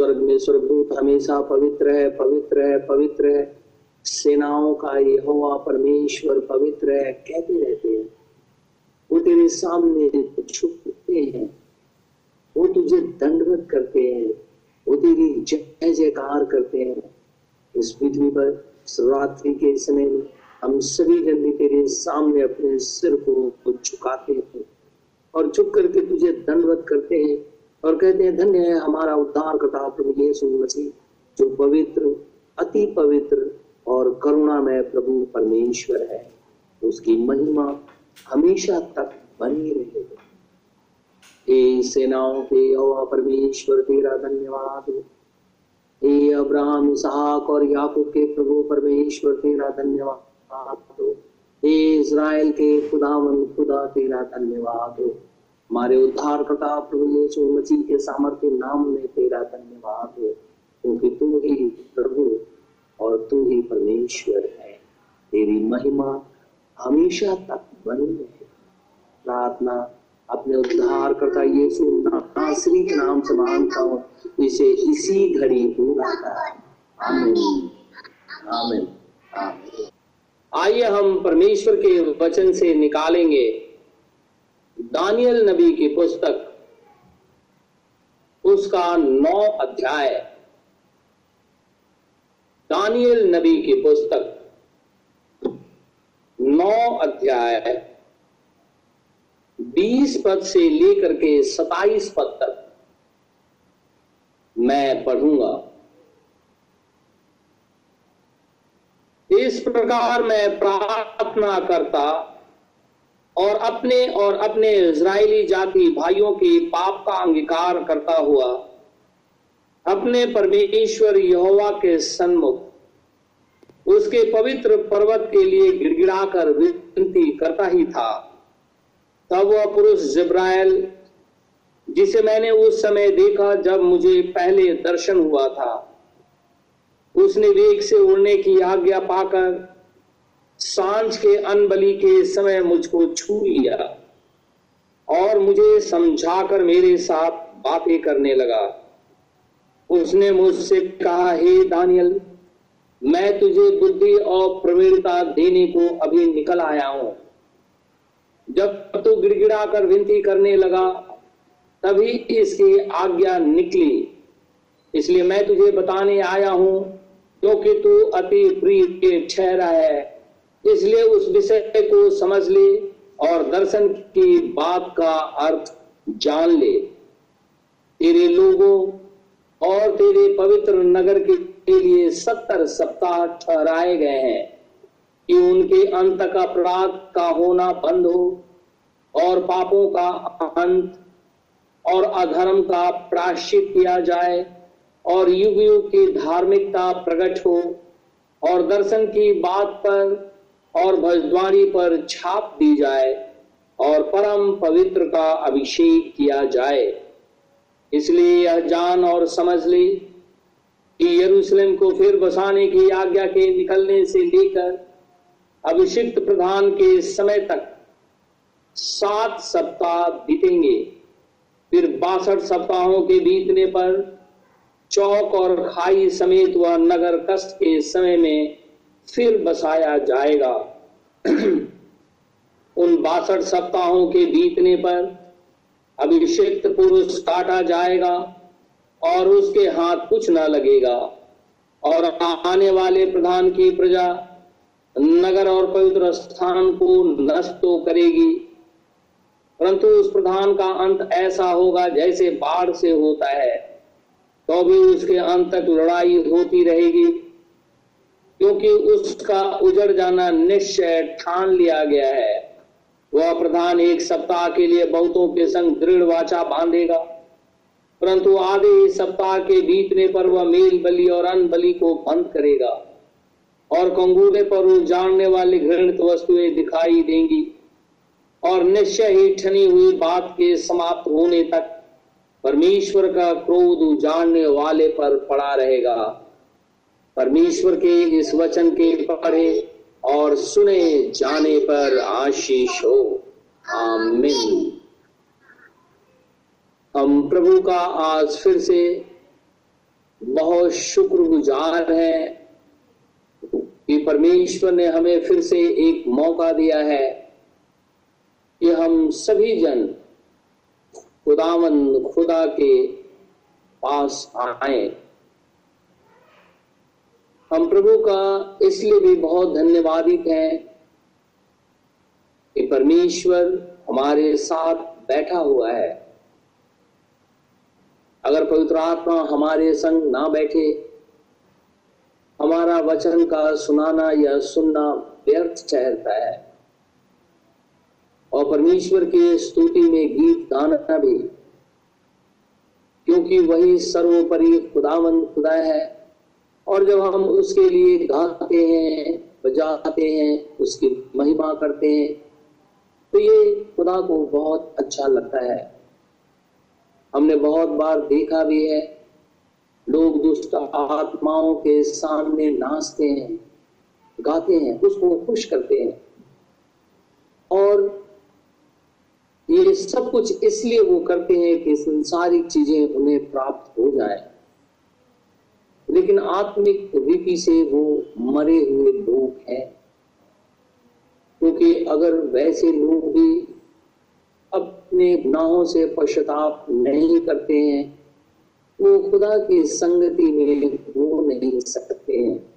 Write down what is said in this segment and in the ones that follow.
स्वर्ग में स्वर्गदूत हमेशा पवित्र है पवित्र है पवित्र है। सेनाओं का यहोवा परमेश्वर पवित्र है। कहते रहते हैं, वो तेरे सामने छुपते हैं, वो तुझे दंडवत करते हैं, वो तेरी जय जयकार करते हैं। इस पृथ्वी पर रात्रि के समय में, हम सभी भी तेरे सामने अपने सिर को झुकाते हैं और झुक करके तुझे दंडवत करते हैं। और कहते हैं, धन्य है हमारा उद्धार करता प्रभु यीशु मसीह, जो पवित्र, अति पवित्र और करुणामय प्रभु परमेश्वर है। उसकी महिमा हमेशा तक बनी रहेगी हे सेनाओं के यहोवा परमेश्वर, तेरा धन्यवाद। हे अब्राहम, इसहाक और याकूब के प्रभु परमेश्वर, तेरा धन्यवाद। हो हे इसराइल के खुदावन, खुदा तेरा धन्यवाद। हो हमारे उद्धार करता प्रभु यीशु मसीह के सामर्थ्य नाम में तेरा धन्यवाद हो, क्योंकि तू ही प्रभु और तू ही परमेश्वर है। तेरी महिमा हमेशा तक बनी रहे। प्रार्थना अपने उद्धार करता यीशु नासरी के नाम से माँगता हूँ इसे इसी घड़ी पूरा कर आमीन। आमीन। आमीन। आइए हम परमेश्वर के वचन से निकालेंगे। दानियल नबी की पुस्तक, उसका नौ अध्याय। दानियल नबी की पुस्तक, नौ अध्याय, बीस पद से लेकर के सताइस पद तक मैं पढ़ूँगा। इस प्रकार मैं प्रार्थना करता और अपने और अपने इज़राइली जाति भाइयों के पाप का अंगीकार करता हुआ, अपने परमेश्वर यहोवा के सन्मुख, उसके पवित्र पर्वत के लिए गिड़गिड़ाकर विनती करता ही था। तब वह पुरुष जिब्राइल जिसे मैंने उस समय देखा जब मुझे पहले दर्शन हुआ था उसने वेग से उड़ने की आज्ञा पाकर साँझ के अनबली के समय मुझको छू लिया और मुझे समझाकर मेरे साथ बातें करने लगा। उसने मुझसे कहा, हे दानियल, मैं तुझे बुद्धि और प्रवीणता देने को अभी निकल आया हूँ। जब तू गिड़गिड़ा कर विनती करने लगा, तभी इसकी आज्ञा निकली। इसलिए मैं तुझे बताने आया हूँ क्योंकि तू अति प्रिय ठहरा है। इसलिए उस विषय को समझ ले और दर्शन की बात का अर्थ जान ले। तेरे लोगों और तेरे पवित्र नगर के लिए सत्तर सप्ताह ठहराए गए हैं कि उनके अंत का अपराध का होना बंद हो और पापों का अंत और अधर्म का प्राश्चित किया जाए और युग युग की धार्मिकता प्रकट हो और दर्शन की बात पर और भजद्वारी पर छाप दी जाए और परम पवित्र का अभिषेक किया जाए। इसलिए यह जान और समझ ली कि यरूशलेम को फिर बसाने की आज्ञा के निकलने से लेकर अभिषिक्त प्रधान के समय तक सात सप्ताह बीतेंगे। फिर बासठ सप्ताहों के बीतने पर चौक और खाई समेत वह नगर कष्ट के समय में फिर बसाया जाएगा। उन बासठ सप्ताहों के बीतने पर अभिषेक पुरुष काटा जाएगा और उसके हाथ कुछ न लगेगा। और आने वाले प्रधान की प्रजा नगर और पवित्र स्थान को नष्ट तो करेगी, परंतु उस प्रधान का अंत ऐसा होगा जैसे बाढ़ से होता है तो भी उसके अंत तक लड़ाई होती रहेगी। क्योंकि उसका उजड़ जाना निश्चय ठान लिया गया है। वह प्रधान एक सप्ताह के लिए बहुतों के संग दृढ़ वाचा बांधेगा। परंतु आधे सप्ताह के बीतने पर वह मेल बलि और अन्न बलि को बंद करेगा और कंगूरे पर जानने वाली घृणित वस्तुएँ दिखाई देंगी और निश्चय ही ठनी हुई बात के समाप्त होने तक परमेश्वर का क्रोध उजाड़ने वाले पर पड़ा रहेगा। परमेश्वर के इस वचन के पढ़े और सुने जाने पर आशीष हो। आमीन। हम प्रभु का आज फिर से बहुत शुक्रगुजार हैं कि परमेश्वर ने हमें फिर से एक मौका दिया है कि हम सभी जन खुदावन खुदा के पास आए। हम प्रभु का इसलिए भी बहुत धन्यवादित हैं कि परमेश्वर हमारे साथ बैठा हुआ है। अगर पवित्र आत्मा हमारे संग ना बैठे, हमारा वचन का सुनाना या सुनना व्यर्थ ठहरता है। और परमेश्वर के स्तुति में गीत गाना भी, क्योंकि वही सर्वोपरि खुदावन खुदा है। और जब हम उसके लिए गाते हैं, बजाते हैं, उसकी महिमा करते हैं तो ये खुदा को बहुत अच्छा लगता है। हमने बहुत बार देखा भी है, लोग दुष्ट आत्माओं के सामने नाचते हैं, गाते हैं, उसको खुश करते हैं। और ये सब कुछ इसलिए वो करते हैं कि संसारिक चीज़ें उन्हें प्राप्त हो जाए। लेकिन आत्मिक रीति से वो मरे हुए लोग हैं। क्योंकि अगर वैसे लोग भी अपने गुनाहों से पश्चाताप नहीं करते हैं, वो खुदा की संगति में हो नहीं सकते हैं।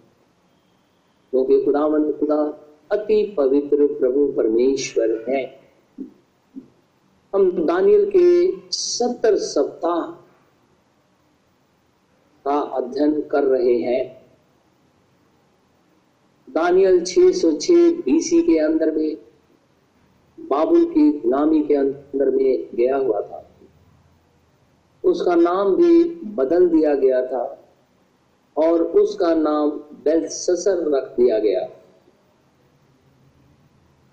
क्योंकि खुदावन खुदा अति पवित्र प्रभु परमेश्वर है। हम दानियल के सत्तर सप्ताह का अध्ययन कर रहे हैं। दानियल 606 बीसी के अंदर में, बाबुल की गुलामी के अंदर में गया हुआ था। उसका नाम भी बदल दिया गया था और उसका नाम बेलससर रख दिया गया।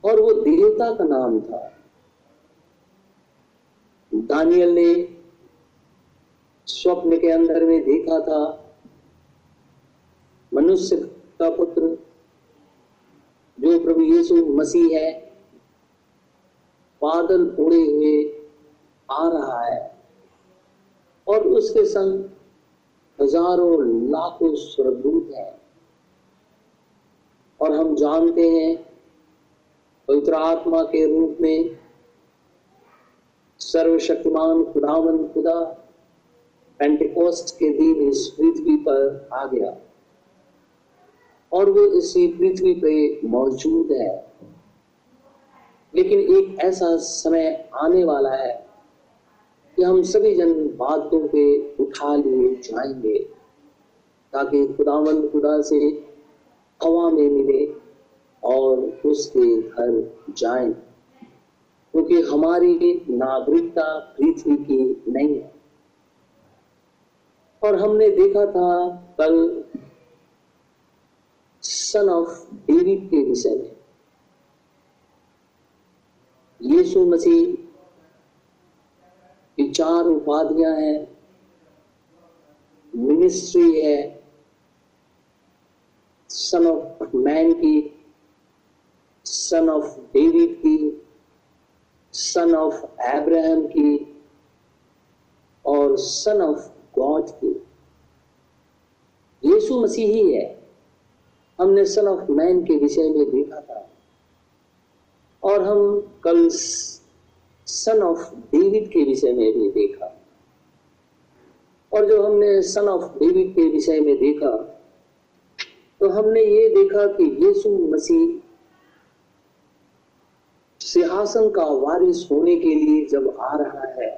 और वो देवता का नाम था। दानियल ने स्वप्न के अंदर में देखा था। मनुष्य का पुत्र, जो प्रभु यीशु मसीह है, बादल उड़े हुए आ रहा है और उसके संग हज़ारों लाखों स्वर्गदूत हैं। और हम जानते हैं, पवित्र आत्मा के रूप में सर्वशक्तिमान खुदावन खुदा पेंटिकोस्ट के दिन इस पृथ्वी पर आ गया। और वो इसी पृथ्वी पे मौजूद है। लेकिन एक ऐसा समय आने वाला है कि हम सभी जन बातों पे उठा लिए जाएँगे, ताकि खुदावन खुदा से हवा में मिले और उसके घर जाएँ, क्योंकि हमारी नागरिकता पृथ्वी की नहीं है। और हमने देखा था कल सन ऑफ़ डेविड के विषय में। यीशु मसीह की चार उपाधियाँ हैं मिनिस्ट्री है सन ऑफ़ मैन की सन ऑफ़ डेविड की सन ऑफ़ एब्राहम की, और सन ऑफ़ गॉड की। यीशु मसीह ही है। हमने सन ऑफ़ मैन के विषय में देखा था। और हम कल सन ऑफ़ डेविड के विषय में भी देखा। और जो हमने सन ऑफ़ डेविड के विषय में देखा तो हमने ये देखा कि यीशु मसीह सिंहासन का वारिस होने के लिए जब आ रहा है,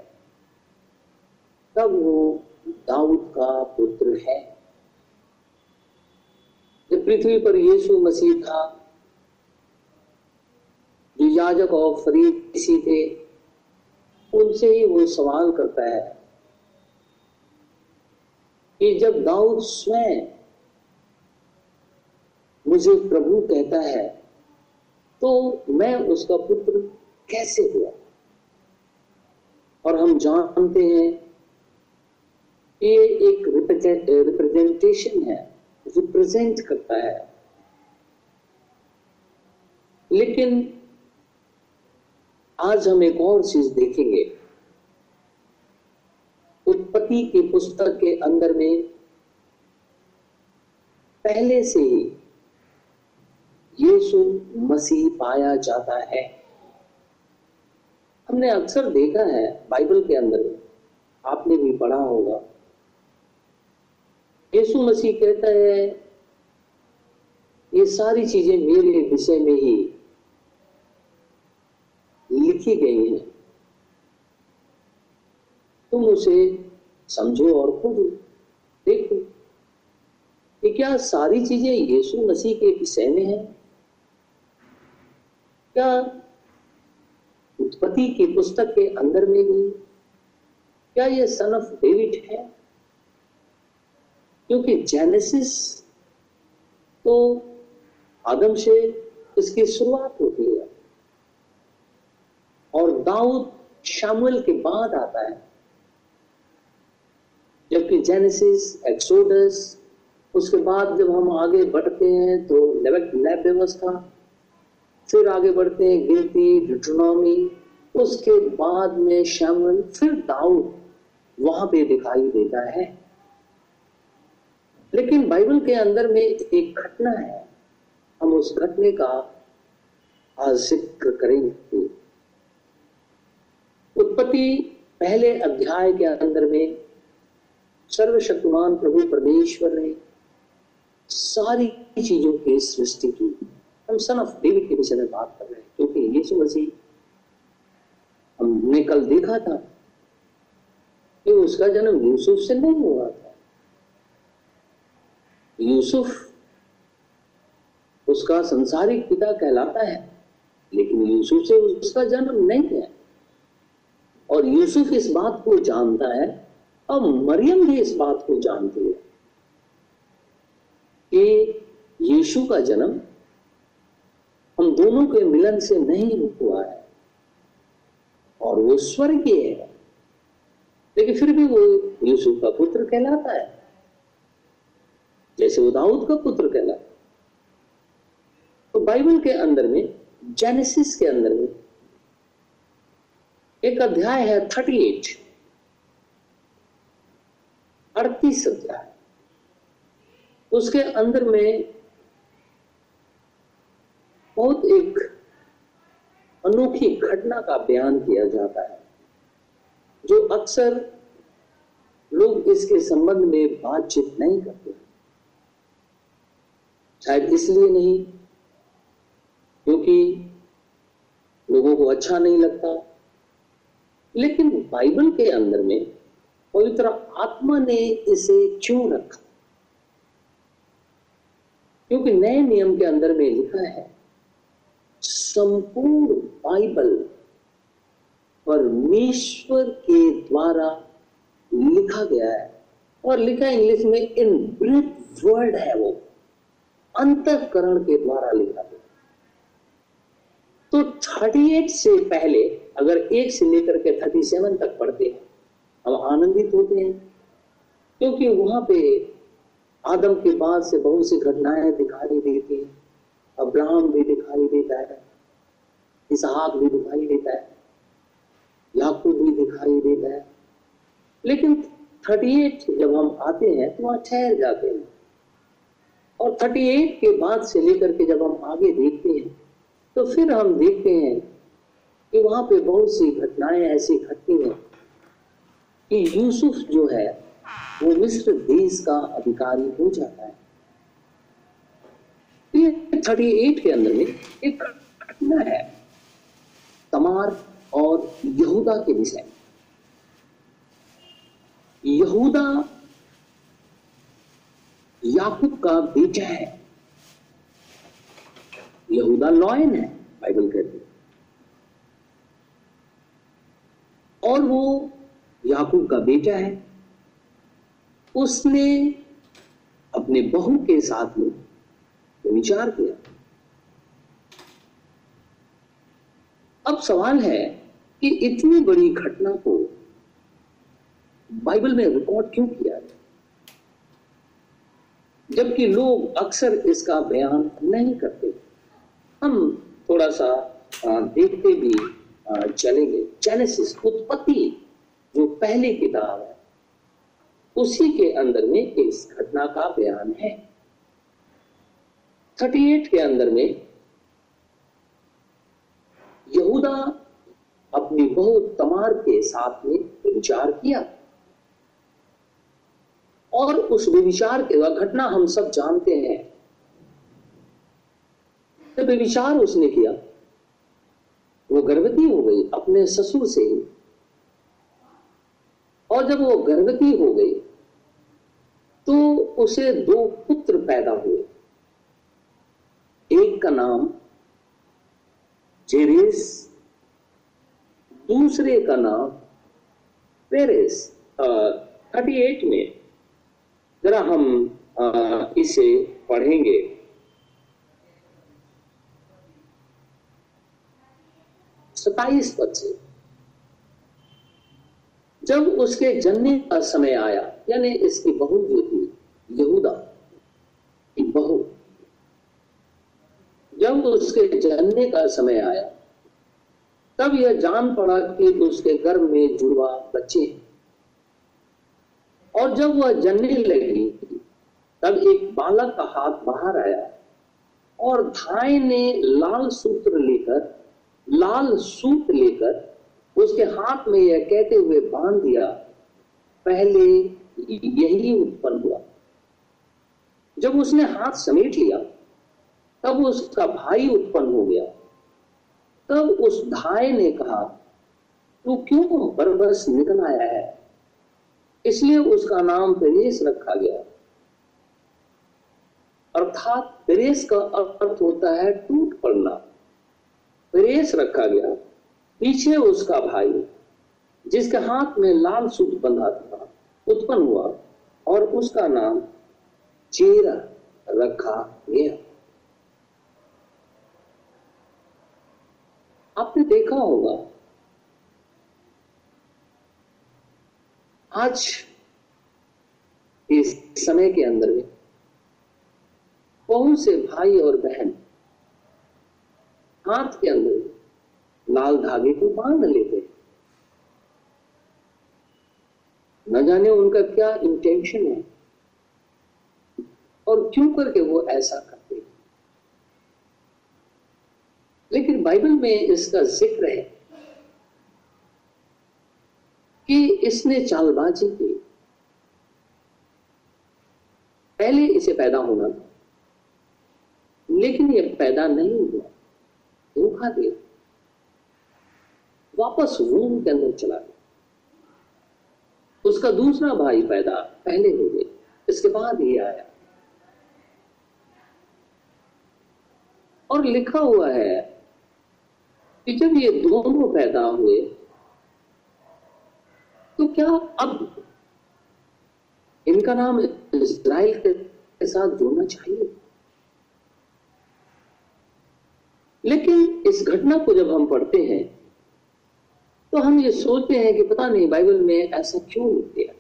तब वो दाऊद का पुत्र है। जब पृथ्वी पर यीशु मसीह था, जो याजक और फरीसी थे, उनसे ही वो सवाल करता है कि जब दाऊद स्वयं मुझे प्रभु कहता है तो मैं उसका पुत्र कैसे हुआ? और हम जानते हैं ये एक रिप्रेजेंटेशन है रिप्रेजेंट करता है। लेकिन आज हम एक और चीज़ देखेंगे। उत्पत्ति की पुस्तक के अंदर में पहले से ही यीशु मसीह पाया जाता है। हमने अक्सर देखा है बाइबल के अंदर, आपने भी पढ़ा होगा। यीशु मसीह कहता है, ये सारी चीज़ें मेरे विषय में ही लिखी गई हैं। तुम उसे समझो और खुद देखो कि क्या सारी चीज़ें यीशु मसीह के विषय में है। क्या उत्पत्ति की पुस्तक के अंदर में भी, क्या यह सन ऑफ़ डेविड है? क्योंकि जेनेसिस तो आदम से इसकी शुरुआत होती है। और दाऊद शामुल के बाद आता है। जबकि जेनेसिस एक्सोडस उसके बाद जब हम आगे बढ़ते हैं तो व्यवस्था, फिर आगे बढ़ते हैं गिनती डिट्रोनॉमी उसके बाद में शामुल, फिर दाऊद वहाँ पे दिखाई देता है। लेकिन बाइबल के अंदर में एक घटना है। हम उस घटने का आज ज़िक्र करेंगे। उत्पत्ति पहले अध्याय के अंदर में सर्वशक्तिमान प्रभु परमेश्वर ने सारी चीज़ों की सृष्टि की। हम सन ऑफ़ डेविड के विषय में बात कर रहे हैं, क्योंकि यीशु मसीह हमने कल देखा था कि उसका जन्म यूसुफ से नहीं हुआ था। यूसुफ उसका संसारिक पिता कहलाता है, लेकिन यूसुफ से उसका जन्म नहीं है। और यूसुफ इस बात को जानता है, और मरियम भी इस बात को जानती है कि यीशु का जन्म हम दोनों के मिलन से नहीं हुआ है, और वो स्वर्गीय है। लेकिन फिर भी वो यूसुफ का पुत्र कहलाता है। जैसे वो दाऊद का पुत्र कहलाता तो बाइबल के अंदर में, जेनेसिस के अंदर में, एक अध्याय है थर्टी एट अड़तीस अध्याय। उसके अंदर में बहुत एक अनोखी घटना का बयान किया जाता है, जो अक्सर लोग इसके संबंध में बातचीत नहीं करते। शायद इसलिए नहीं, क्योंकि लोगों को अच्छा नहीं लगता। लेकिन बाइबल के अंदर में पवित्र आत्मा ने इसे क्यों रखा? क्योंकि नए नियम के अंदर में लिखा है, संपूर्ण बाइबल परमेश्वर के द्वारा लिखा गया है। और लिखा इंग्लिश में, इन ब्रिथ वर्ड है वो। अंतकरण के द्वारा लिखा गया। तो 38 से पहले अगर एक से लेकर के 37 तक पढ़ते हैं, हम आनंदित होते हैं। क्योंकि वहाँ पे आदम के बाद से बहुत सी घटनाएँ दिखाई देती हैं। अब्राहम भी दिखाई देता है। इसहाक भी दिखाई देता है। याकूब भी दिखाई देता है। लेकिन 38 जब हम आते हैं तो वहाँ ठहर जाते हैं। और 38 के बाद से लेकर के जब हम आगे देखते हैं तो फिर हम देखते हैं कि वहाँ पे बहुत सी घटनाएँ ऐसी घटती हैं कि यूसुफ जो है, वो मिस्र देश का अधिकारी हो जाता है। ये थर्टी एट के अंदर में एक घटना है, तमार और यहूदा के विषय यहूदा याकूब का बेटा है। यहूदा लॉयन है, बाइबल कहते और वो याकूब का बेटा है। उसने अपने बहू के साथ में विचार किया। अब सवाल है कि इतनी बड़ी घटना को बाइबल में रिकॉर्ड क्यों किया गया? जबकि लोग अक्सर इसका बयान नहीं करते। हम थोड़ा सा देखते भी चलेंगे। जेनेसिस उत्पत्ति, जो पहली किताब है, उसी के अंदर में इस घटना का बयान है। 38 के अंदर में, यहूदा अपनी बहु तमार के साथ में विचार किया। और उस विचार के घटना हम सब जानते हैं। जब विचार उसने किया, वो गर्भवती हो गई अपने ससुर से ही। और जब वो गर्भवती हो गई तो उसे दो पुत्र पैदा हुए। एक का नाम जेरेस, दूसरे का नाम पेरेस। थर्टी एट में जरा हम आ, इसे पढ़ेंगे। सताइस पद से जब उसके जन्ने का समय आया यानी इसकी बहु जो थी यहूदा की बहू। जब उसके जन्ने का समय आया तब यह जान पड़ा कि उसके गर्भ में जुड़वा बच्चे और जब वह जनने लगी, तब एक बालक का हाथ बाहर आया और धाय ने लाल सूत्र लेकर, लाल सूत लेकर उसके हाथ में यह कहते हुए बाँध दिया, पहले यही उत्पन्न हुआ। जब उसने हाथ समेट लिया, तब उसका भाई उत्पन्न हो गया। तब उस धाय ने कहा तू तो क्यों बरबस निकल आया है? इसलिए उसका नाम पेरेस रखा गया। अर्थात पेरेस का अर्थ होता है टूट पड़ना। पेरेस रखा गया। पीछे उसका भाई, जिसके हाथ में लाल सूट बंधा था, उत्पन्न हुआ और उसका नाम चेरा रखा गया। आपने देखा होगा आज इस समय के अंदर में बहुत से भाई और बहन हाथ के अंदर लाल धागे को बाँध लेते हैं? न जाने उनका क्या इंटेंशन है। और क्यों करके वो ऐसा करते लेकिन बाइबल में इसका ज़िक्र है कि इसने चालबाजी की। पहले इसे पैदा होना था, लेकिन यह पैदा नहीं हुआ। धोखा दिया। वापस रूम के अंदर चला गया। उसका दूसरा भाई पैदा पहले हो गया, इसके बाद ये आया। और लिखा हुआ है कि जब ये दोनों पैदा हुए क्या? अब इनका नाम इज़राइल के साथ जोड़ना चाहिए। लेकिन इस घटना को जब हम पढ़ते हैं तो हम ये सोचते हैं कि पता नहीं, बाइबल में ऐसा क्यों लिख दिया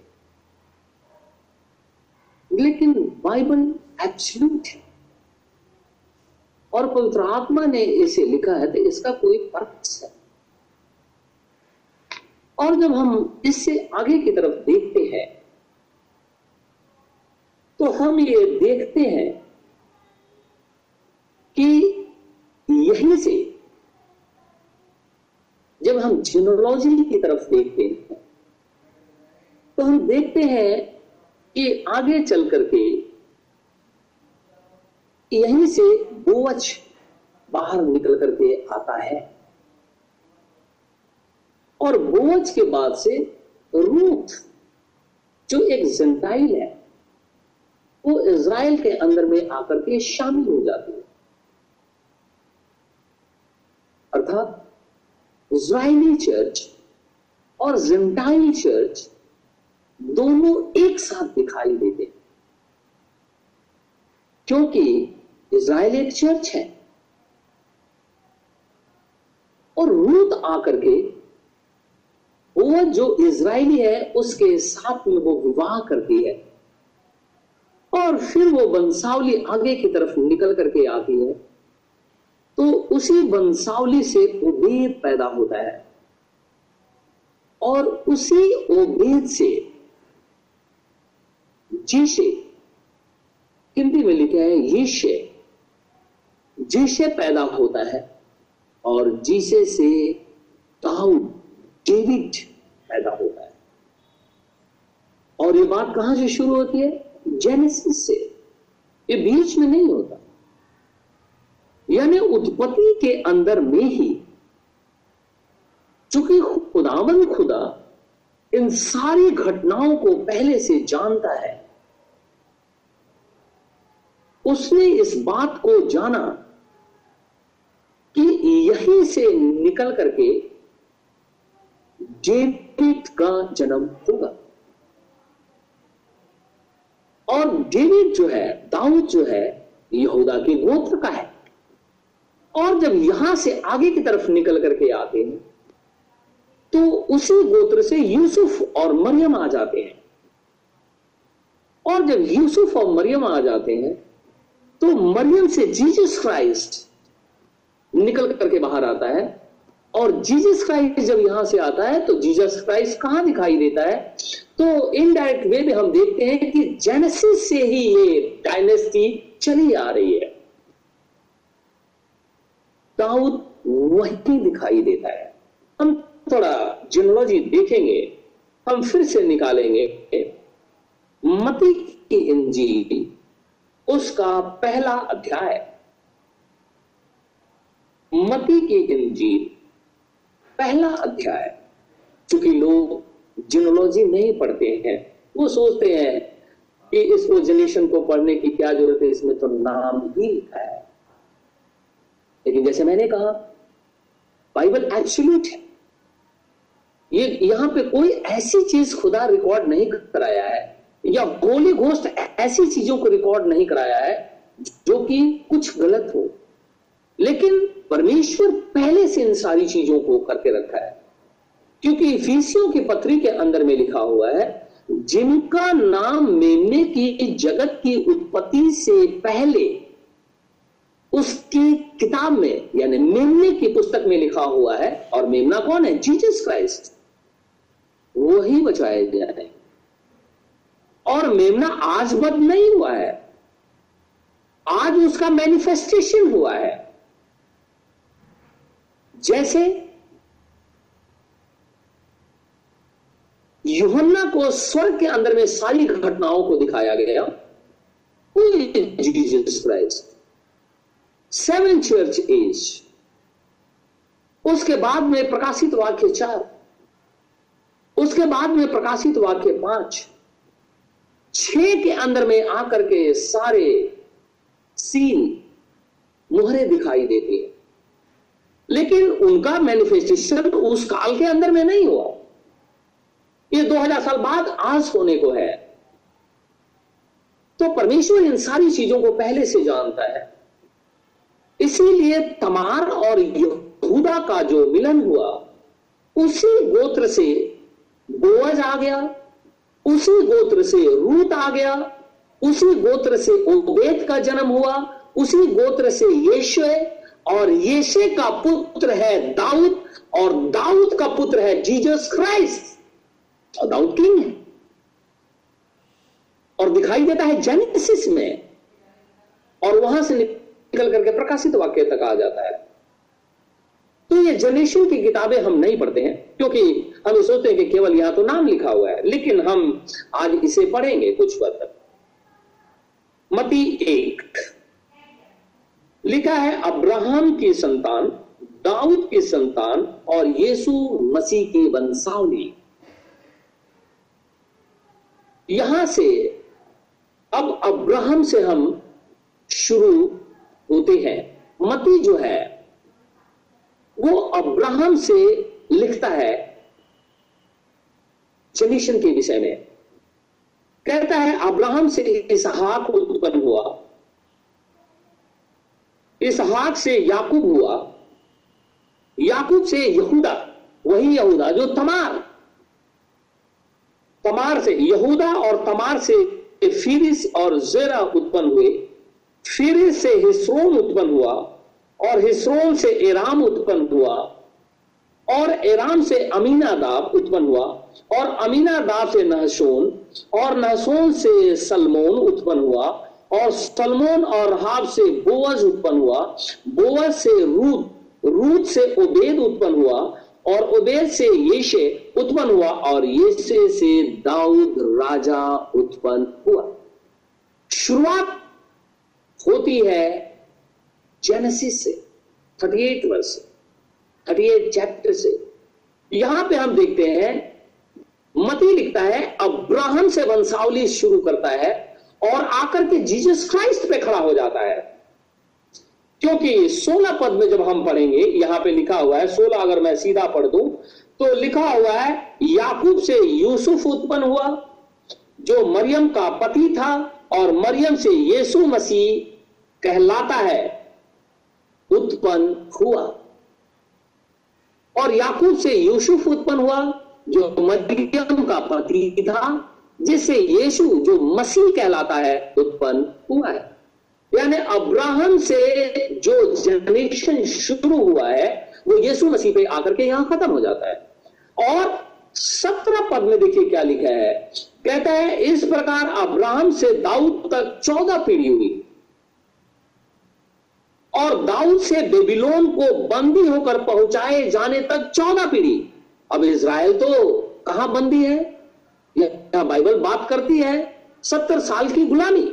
लेकिन बाइबल एब्सल्यूट है। और पवित्र आत्मा ने इसे लिखा है तो इसका कोई पर्पस है। और जब हम इससे आगे की तरफ़ देखते हैं तो हम ये देखते हैं कि यहीं से जब हम जीनोलॉजी की तरफ़ देखते हैं तो हम देखते हैं कि आगे चल करके यहीं से बोवच बाहर निकल करके आता है। और बोवच के बाद से रूथ जो एक जेंटाइल है, वो इज़राइल के अंदर में आकर के शामिल हो जाती है। अर्थात इज़राइली चर्च और जेंटाइल चर्च दोनों एक साथ दिखाई देते हैं। क्योंकि इज़राइल एक चर्च है। और रूत आकर के वो जो इज़राइली है, उसके साथ में वो विवाह करती है। और फिर वो बंसावली आगे की तरफ़ निकल करके आती है। तो उसी बंसावली से ओबेद पैदा होता है। और उसी ओबेद से जीशे हिंदी में लिखा है, यीशे। जीसे पैदा होता है और जीसे से दाऊद, डेविड और ये बात कहाँ से शुरू होती है? जेनेसिस से। ये बीच में नहीं होता। यानी उत्पत्ति के अंदर में ही चूँकि खुदावन खुदा इन सारी घटनाओं को पहले से जानता है, उसने इस बात को जाना कि यहीं से निकल करके डेविड का जन्म होगा। और डेविड जो है, दाऊद जो है, यहूदा के गोत्र का है। और जब यहाँ से आगे की तरफ़ निकल करके आते हैं तो उसी गोत्र से यूसुफ और मरियम आ जाते हैं। और जब यूसुफ और मरियम आ जाते हैं तो मरियम से जीसस क्राइस्ट निकल करके बाहर आता है। और जीसस क्राइस्ट जब यहाँ से आता है तो जीसस क्राइस्ट कहाँ दिखाई देता है? तो इनडायरेक्ट वे में हम देखते हैं कि जेनेसिस से ही ये डायनेस्टी चली आ रही है। दाऊद वही दिखाई देता है। हम थोड़ा जिनोलॉजी देखेंगे, हम फिर से निकालेंगे। मती की इंजील, उसका पहला अध्याय। मती की इंजील। पहला अध्याय चूँकि लोग जिनोलॉजी नहीं पढ़ते हैं, वो सोचते हैं कि इस जनरेशन को पढ़ने की क्या ज़रूरत है, इसमें तो नाम ही लिखा है। लेकिन जैसे मैंने कहा बाइबल एब्सोल्यूट है। ये यहाँ पे कोई ऐसी चीज़ खुदा रिकॉर्ड नहीं कराया है, या गोली घोस्ट ऐसी चीज़ों को रिकॉर्ड नहीं कराया है, जो कि कुछ गलत हो। लेकिन परमेश्वर पहले से इन सारी चीज़ों को करके रखा है। क्योंकि फीसियों की पत्री के अंदर में लिखा हुआ है, जिनका नाम मेमने की जगत की उत्पत्ति से पहले उसकी किताब में, यानी मेमने की पुस्तक में लिखा हुआ है, और मेमना कौन है? Jesus Christ. वही गया है। और मेमना आज बद नहीं हुआ है। आज उसका मैनिफेस्टेशन हुआ है। जैसे युहन्ना को स्वर्ग के अंदर में सारी घटनाओं को दिखाया गया Jesus Christ seven church age उसके बाद में प्रकाशित वाक्य चार, उसके बाद में प्रकाशित वाक्य पाँच छ के अंदर में आकर के सारे सीन मुहरे दिखाई देती है। लेकिन उनका मैनिफेस्टेशन उस काल के अंदर में नहीं हुआ। ये 2000 साल बाद आज होने को है। तो परमेश्वर इन सारी चीज़ों को पहले से जानता है। इसीलिए तमार और यहूदा का जो मिलन हुआ, उसी गोत्र से बोअज आ गया, उसी गोत्र से रूत आ गया, उसी गोत्र से उबेद का जन्म हुआ, उसी गोत्र से यशु और यशे का पुत्र है दाऊद, और दाऊद का पुत्र है जीसस क्राइस्ट। और दाऊद किंग है। और दिखाई देता है जेनेसिस में। और वहाँ से निकल करके प्रकाशित वाक्य तक आ जाता है। तो ये जनरेशन की किताबें हम नहीं पढ़ते हैं, क्योंकि हम सोचते हैं कि केवल यहाँ तो नाम लिखा हुआ है, लेकिन हम आज इसे पढ़ेंगे कुछ तक मती एक। लिखा है, अब्राहम की संतान, दाऊद की संतान और यीशु मसीह की वंशावली यहाँ से अब अब्राहम से हम शुरू होते हैं। मती जो है, वो अब्राहम से लिखता है जनीशन के विषय में। कहता है, अब्राहम से इसहाक उत्पन्न हुआ। इसहाक से याकूब हुआ, याकूब से यहूदा, वही यहूदा जो तमार तमार से यहूदा और तमार से फिरिस और जेरा उत्पन्न हुए। फिरिस से हिस्रोन उत्पन्न हुआ और हिस्रोन से एराम उत्पन्न हुआ और एराम से अमीनादाब उत्पन्न हुआ और अमीनादाब से नहसोन और नहसोन से सलमोन उत्पन्न हुआ। और सलमोन और हाब से बोवज उत्पन्न हुआ। बोवज से रूद रूद से उबेद उत्पन्न हुआ और उबेद से येशे उत्पन्न हुआ और येशे से दाऊद राजा उत्पन्न हुआ। शुरुआत होती है जेनेसिस से 38 वर्ष से 38 चैप्टर से। यहाँ पे हम देखते हैं, मती लिखता है, अब्राहम से वंशावली शुरू करता है और आकर के जीसस क्राइस्ट पे खड़ा हो जाता है। क्योंकि 16 पद में जब हम पढ़ेंगे, यहाँ पे लिखा हुआ है 16 अगर मैं सीधा पढ़ दूँ तो लिखा हुआ है, याकूब से यूसुफ उत्पन्न हुआ, जो मरियम का पति था, और मरियम से यीशु मसीह कहलाता है, उत्पन्न हुआ। और याकूब से यूसुफ उत्पन्न हुआ, जो मरियम का पति था जिससे यीशु जो मसीह कहलाता है उत्पन्न हुआ है। यानी अब्राहम से जो जनरेशन शुरू हुआ है, वो यीशु मसीह पे आकर के यहाँ खत्म हो जाता है। और सत्रह पद में देखिए क्या लिखा है। कहता है, इस प्रकार अब्राहम से दाऊद तक चौदह पीढ़ी हुई। और दाऊद से बेबीलोन को बंदी होकर पहुँचाए जाने तक चौदह पीढ़ी। अब इसराइल तो कहाँ बंदी है? यह बाइबल बात करती है सत्तर साल की गुलामी।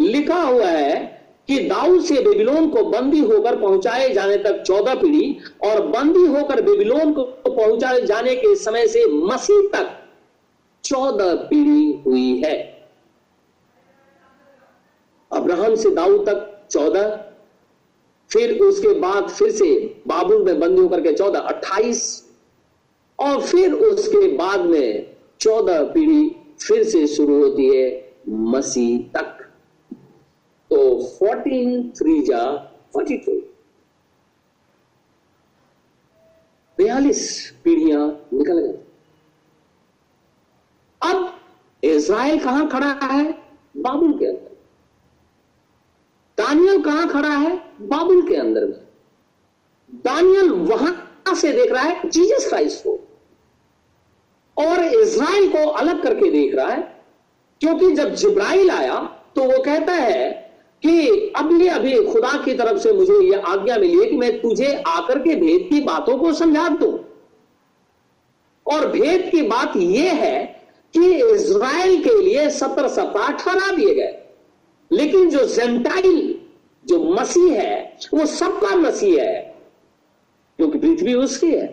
लिखा हुआ है कि दाऊद से बेबीलोन को बंदी होकर पहुँचाए जाने तक चौदह पीढ़ी और बंदी होकर बेबीलोन को पहुँचाए जाने के समय से मसीह तक चौदह पीढ़ी हुई है। अब्राहम से दाऊद तक चौदह, फिर उसके बाद फिर से बाबुल में बंदी होकर के चौदह, अट्ठाईस और फिर उसके बाद में चौदह पीढ़ी फिर से शुरू होती है मसीह तक। तो फोर्टीन थ्री जा फोर्टी टू बयालीस पीढ़ियाँ निकल गई। अब इज़राइल कहाँ खड़ा है? बाबुल के अंदर। दानियल कहाँ खड़ा है? बाबुल के अंदर में। दानियल वहाँ से देख रहा है, जीसस क्राइस्ट को। और इज़राइल को अलग करके देख रहा है, क्योंकि जब जिब्राइल आया तो वो कहता है कि अभी अभी खुदा की तरफ़ से मुझे यह आज्ञा मिली है कि मैं तुझे आकर के भेद की बातों को समझा दू। और भेद की बात यह है कि इज़राइल के लिए सत्र सप्ताह ठहरा दिए गए। लेकिन जो जेंटाइल, जो मसीह है, वो सबका मसीह है, क्योंकि पृथ्वी उसकी है,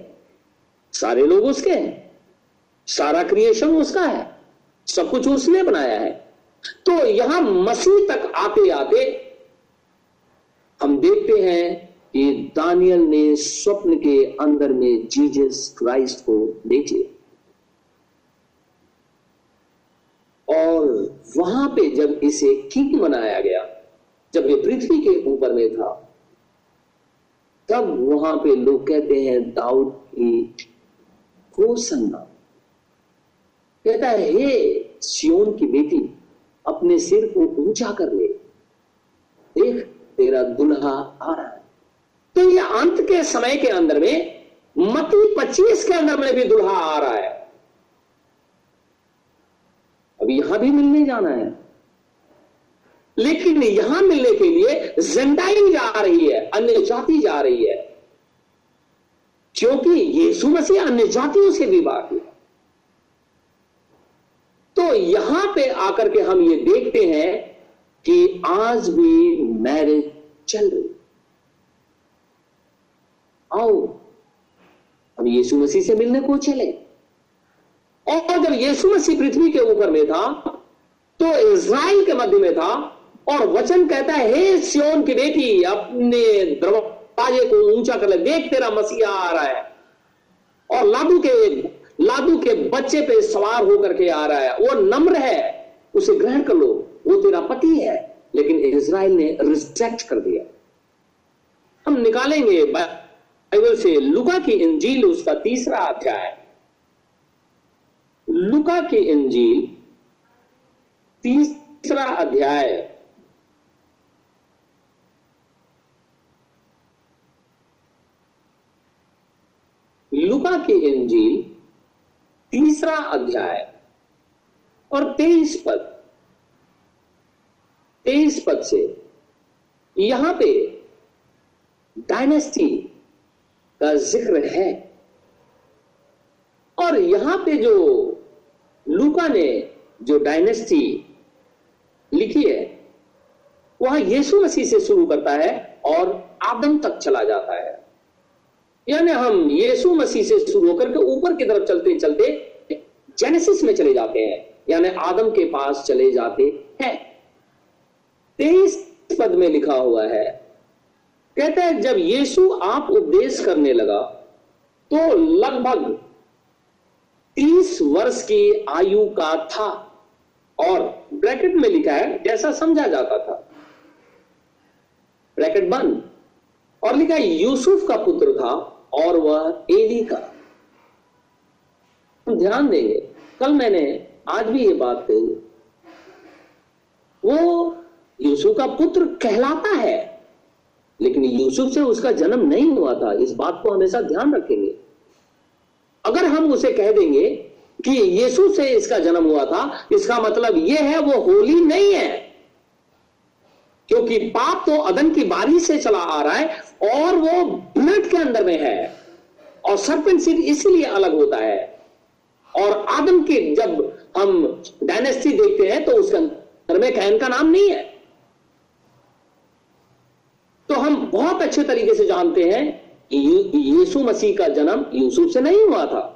सारे लोग उसके हैं। सारा क्रिएशन उसका है। सब कुछ उसने बनाया है। तो यहाँ मसीह तक आते आते हम देखते हैं कि दानियल ने स्वप्न के अंदर में जीजस क्राइस्ट को देख। लिया और वहाँ पे जब इसे किंग बनाया गया, जब ये पृथ्वी के ऊपर में था, तब वहाँ पे लोग कहते हैं, दाऊद की होसन्ना कहता है, हे सियोन की बेटी, अपने सिर को ऊँचा कर ले। देख, तेरा दुल्हा आ रहा है। तो ये अंत के समय के अंदर में, मती पच्चीस के अंदर में भी दुल्हा आ रहा है। अब यहाँ भी मिलने जाना है। लेकिन यहाँ मिलने के लिए जिंदाई जा रही है, अन्य जाति जा रही है। क्योंकि यीशु मसीह अन्य जातियों से विवाह किया तो यहाँ पे आकर के हम ये देखते हैं कि आज भी मैरिज चल रही आओ हम यीशु मसीह से मिलने को चले। और जब यीशु मसीह पृथ्वी के ऊपर में था तो इज़राइल के मध्य में था, और वचन कहता है, हे सियोन की बेटी, अपने दरवाजे को ऊँचा कर ले, देख तेरा मसीहा आ रहा है। और लाडू के लादू के बच्चे पे सवार होकर के आ रहा है। वो नम्र है, उसे ग्रहण कर लो। वो तेरा पति है, लेकिन इज़राइल ने रिजेक्ट कर दिया। हम निकालेंगे बाइबल से लुका की इंजील, उसका तीसरा अध्याय। लुका की इंजील, तीसरा अध्याय। लुका की इंजील तीसरा अध्याय और तेईस पद। तेईस पद से यहाँ पे डायनेस्टी का ज़िक्र है। और यहाँ पे जो लूका ने जो डायनेस्टी लिखी है, वह यीशु मसीह से शुरू करता है और आदम तक चला जाता है। यानी हम यीशु मसीह से शुरू होकर के ऊपर की तरफ़ चलते चलते जेनेसिस में चले जाते हैं, यानी आदम के पास चले जाते हैं। तेईस पद में लिखा हुआ है, कहता है, जब यीशु आप उपदेश करने लगा तो लगभग तीस वर्ष की आयु का था, और ब्रैकेट में लिखा है, जैसा समझा जाता था। ब्रैकेट बंद। और लिखा यूसुफ का पुत्र था और वह एली का। हम ध्यान देंगे, कल मैंने आज भी ये बात कही। वो यूसुफ का पुत्र कहलाता है, लेकिन यूसुफ से उसका जन्म नहीं हुआ था। इस बात को हमेशा ध्यान रखेंगे। अगर हम उसे कह देंगे कि यीशु से इसका जन्म हुआ था, इसका मतलब यह है, वो होली नहीं है। क्योंकि पाप तो अदन की बारी से चला आ रहा है और वो ब्लड के अंदर में है। और सरपंच सीड इसीलिए अलग होता है। और आदम के जब हम डायनेस्टी देखते हैं तो उसके अंदर में कैन का नाम नहीं है। तो हम बहुत अच्छे तरीके से जानते हैं यीशु मसीह का जन्म यूसुफ से नहीं हुआ था।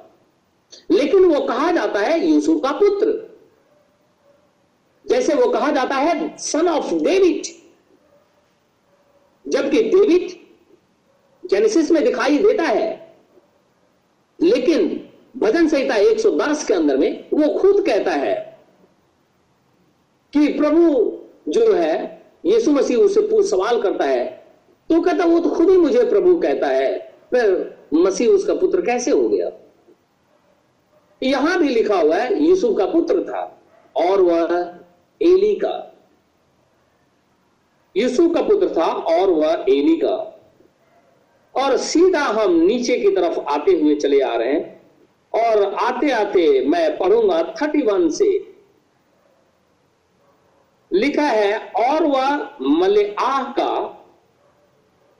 लेकिन वो कहा जाता है यूसुफ का पुत्र। जैसे वो कहा जाता है सन ऑफ़ डेविड जबकि डेविड जेनेसिस में दिखाई देता है, लेकिन भजन संहिता 110 के अंदर में वो खुद कहता है कि प्रभु जो है, यीशु मसीह उससे सवाल करता है तो कहता वो तो खुद ही मुझे प्रभु कहता है। फिर मसीह उसका पुत्र कैसे हो गया? यहाँ भी लिखा हुआ है यूसुफ का पुत्र था और वह एली का यूसुफ का पुत्र था और वह एली का। और सीधा हम नीचे की तरफ़ आते हुए चले आ रहे हैं और आते आते मैं पढ़ूँगा थर्टी वन से। लिखा है, और वह मलेआह का,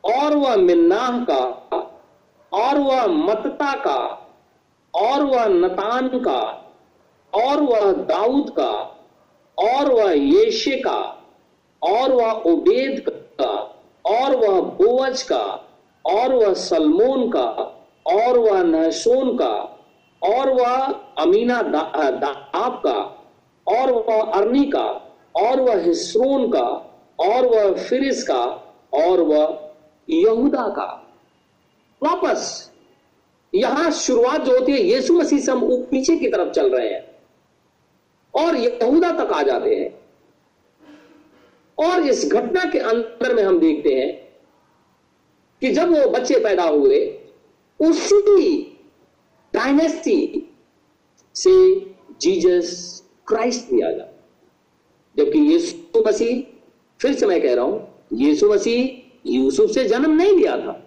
और वह मिन्नाह का, और वह मतता का, और वह नतान का, और वह दाऊद का, और वह येशे का। और वह उबेद का, और वह बोवज का, और वह सलमोन का, और वह नहसोन का, और वह अमीना दाब का, और वह अरनी का, और वह हिस्रोन का, और वह फिरिस का, और वह यहूदा का। वापस, यहाँ शुरुआत जो होती है, यीशु मसीह से हम पीछे की तरफ़ चल रहे हैं, और यहूदा तक आ जाते हैं। और इस घटना के अंदर में हम देखते हैं कि जब वो बच्चे पैदा हुए, उसी डायनेस्टी से जीजस क्राइस्ट भी आ गया जबकि यीशु मसीह, फिर से मैं कह रहा हूँ, यीशु मसीह यूसुफ से जन्म नहीं लिया था।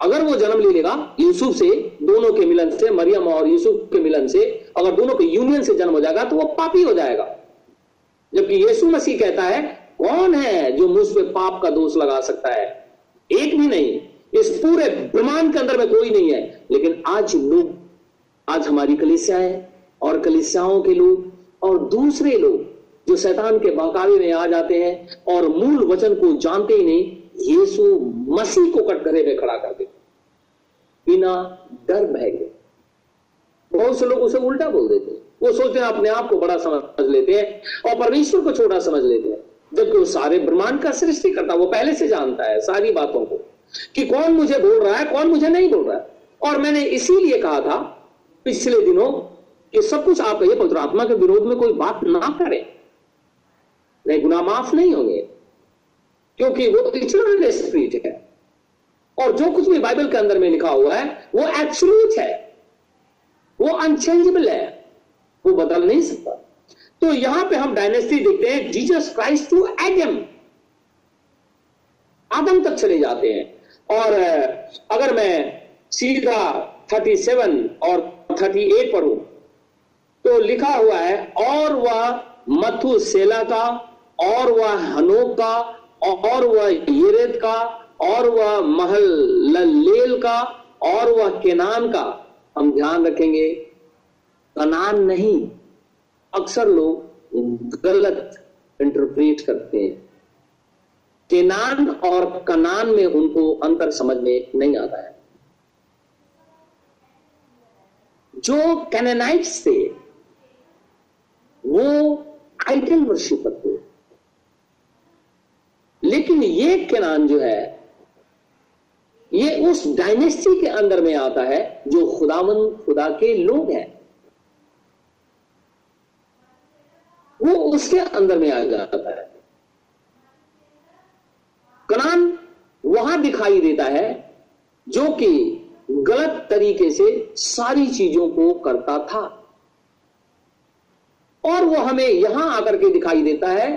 अगर वो जन्म ले लेगा, यूसुफ से, दोनों के मिलन से, मरियम और यूसुफ के मिलन से, अगर दोनों के यूनियन से जन्म हो जाएगा तो वो पापी हो जाएगा। जबकि यीशु मसीह कहता है, कौन है जो मुझ पे पाप का दोष लगा सकता है? एक भी नहीं, इस पूरे ब्रह्मांड के अंदर में कोई नहीं है, लेकिन आज लोग, आज हमारी कलिसिया है और कलिसियाओं के लोग और दूसरे लोग जो शैतान के बहकावे में आ जाते हैं और मूल वचन को जानते ही नहीं, यीशु मसीह को कटघरे में खड़ा कर देते बिना डर भय के बहुत से लोग उसे उल्टा बोल देते वो सोचते हैं, अपने आप को बड़ा समझ लेते हैं और परमेश्वर को छोटा समझ लेते हैं। जबकि वो सारे ब्रह्मांड का सृष्टि करता वो पहले से जानता है सारी बातों को कि कौन मुझे बोल रहा है, कौन मुझे नहीं बोल रहा है। और मैंने इसीलिए कहा था पिछले दिनों कि सब कुछ आप कहिए पवित्र आत्मा के विरोध में कोई बात ना करें। नहीं गुना माफ़ नहीं होंगे, क्योंकि वो इटर्नल स्पिरिट है। और जो कुछ भी बाइबल के अंदर में लिखा हुआ है, वो एब्सोल्यूट है। वो अनचेंजेबल है। वो बदल नहीं सकता। तो यहाँ पे हम डायनेस्टी देखते हैं जीसस क्राइस्ट टू एडम आदम तक चले जाते हैं। और अगर मैं सीधा 37 और 38 पढ़ू तो लिखा हुआ है, और वह मथु सेला का, और वह हनोक का, और वह येरेद का, और वह महल का, और वह केनान का। हम ध्यान रखेंगे। कनान नहीं, अक्सर लोग गलत इंटरप्रेट करते हैं। केनान और कनान में उनको अंतर समझ में नहीं आता है। जो कैनानाइट्स थे, वो आइडल वर्शिपर थे। लेकिन ये केनान जो है, ये उस डायनेस्टी के अंदर में आता है जो खुदावन, खुदा के लोग हैं। वो उसके अंदर में आ जाता है। कनान वहाँ दिखाई देता है जो कि गलत तरीके से सारी चीज़ों को करता था। और वो हमें यहाँ आकर के दिखाई देता है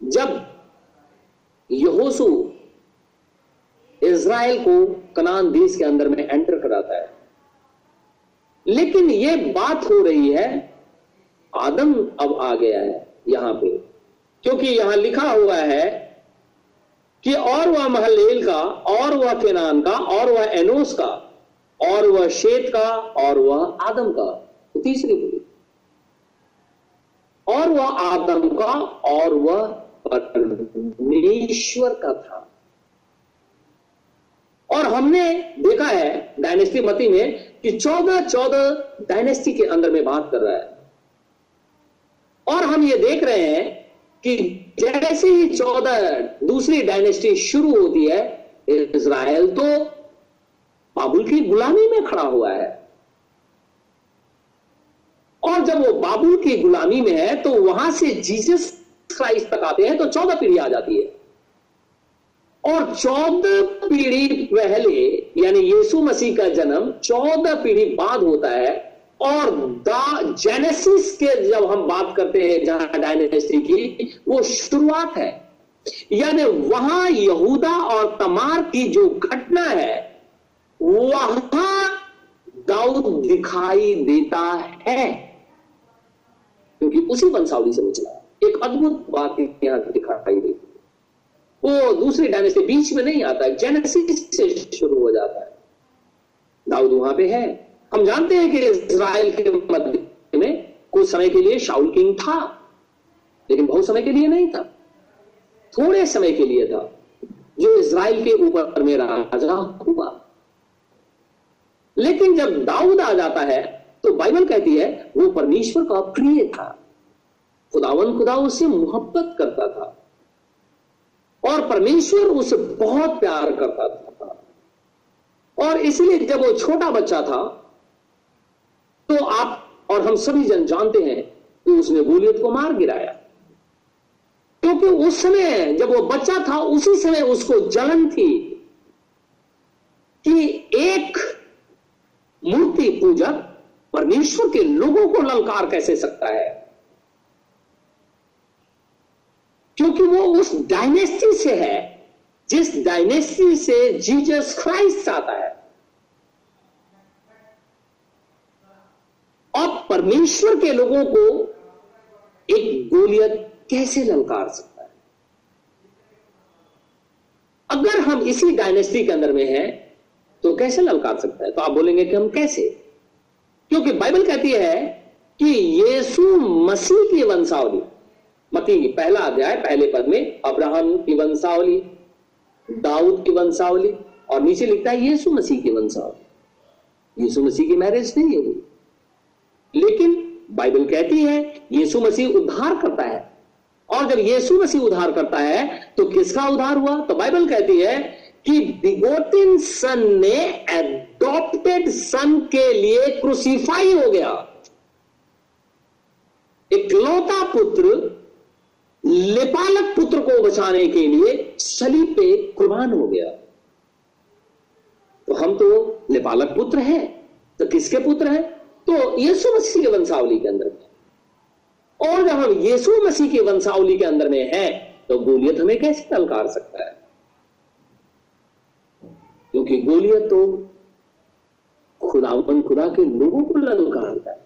जब यहोसू इज़राइल को कनान देश के अंदर में एंटर कराता है। लेकिन यह बात हो रही है आदम अब आ गया है यहाँ पे। क्योंकि यहाँ लिखा हुआ है कि और वह महलेल का, और वह केनान का, और वह एनोस का, और वह शेत का, और वह आदम का। तो तीसरी पीढ़ी और वह आदम का, और वह परमेश्वर का था। और हमने देखा है डायनेस्टी मती में कि चौदह चौदह डायनेस्टी के अंदर में बात कर रहा है। और हम ये देख रहे हैं कि जैसे ही चौदह दूसरी डायनेस्टी शुरू होती है, इज़राइल तो बाबुल की गुलामी में खड़ा हुआ है। और जब वो बाबुल की गुलामी में है तो वहाँ से जीसस क्राइस्ट तक आते हैं तो चौदह पीढ़ी आ जाती है। और चौदह पीढ़ी पहले, यानी यीशु मसीह का जन्म चौदह पीढ़ी बाद होता है और जेनेसिस के जब हम बात करते हैं, जहाँ डायनेस्टी की, वो शुरुआत है। यानी वहाँ यहूदा और तमार की जो घटना है, वहाँ दाऊद दिखाई देता है। क्योंकि उसी वंशावली से निकला एक अद्भुत बात यहाँ दिखाई देती वो दूसरी डायनेस्टी बीच में नहीं आता जेनेसिस से शुरू हो जाता है। दाऊद वहाँ पे है। हम जानते हैं कि इसराइल के मध्य में कुछ समय के लिए शाउल किंग था, लेकिन बहुत समय के लिए नहीं था। थोड़े समय के लिए था, जो इसराइल के ऊपर में राजा हुआ। लेकिन जब दाऊद आ जाता है तो बाइबल कहती है, वो परमेश्वर का प्रिय था। खुदावन खुदा उससे मोहब्बत करता था और परमेश्वर उसे बहुत प्यार करता था। और इसलिए जब वो छोटा बच्चा था तो आप और हम सभी जन जानते हैं कि उसने गोलियत को मार गिराया। क्योंकि तो उस समय जब वो बच्चा था, उसी समय उसको जलन थी कि एक मूर्ति पूजक परमेश्वर के लोगों को ललकार कैसे सकता है। क्योंकि वो उस डायनेस्टी से है, जिस डायनेस्टी से जीसस क्राइस्ट आता है और परमेश्वर के लोगों को एक गोलियत कैसे ललकार सकता है? अगर हम इसी डायनेस्टी के अंदर में हैं तो कैसे ललकार सकता है? तो आप बोलेंगे कि हम कैसे? क्योंकि बाइबल कहती है कि यीशु मसीह की वंशावली मती पहला अध्याय, पहले पद में अब्राहम की वंशावली, दाऊद की वंशावली, और नीचे लिखता है यीशु मसीह की वंशावली। यीशु मसीह की मैरिज नहीं हुई। लेकिन बाइबल कहती है, यीशु मसीह उद्धार करता है। और जब यीशु मसीह उद्धार करता है तो किसका उद्धार हुआ? तो बाइबल कहती है कि बिगोटिन सन ने एडॉप्टेड सन के लिए क्रूसीफाई हो गया। इकलौता पुत्र, लेपालक पुत्र को बचाने के लिए सलीब पे कुर्बान हो गया। तो हम तो लेपालक पुत्र हैं तो किसके पुत्र हैं? तो यीशु मसीह के वंशावली के अंदर में और जब हम यीशु मसीह की वंशावली के अंदर में हैं तो गोलियत हमें कैसे ललकार सकता है? क्योंकि गोलियत तो खुदावन खुदा के लोगों को ललकारता है।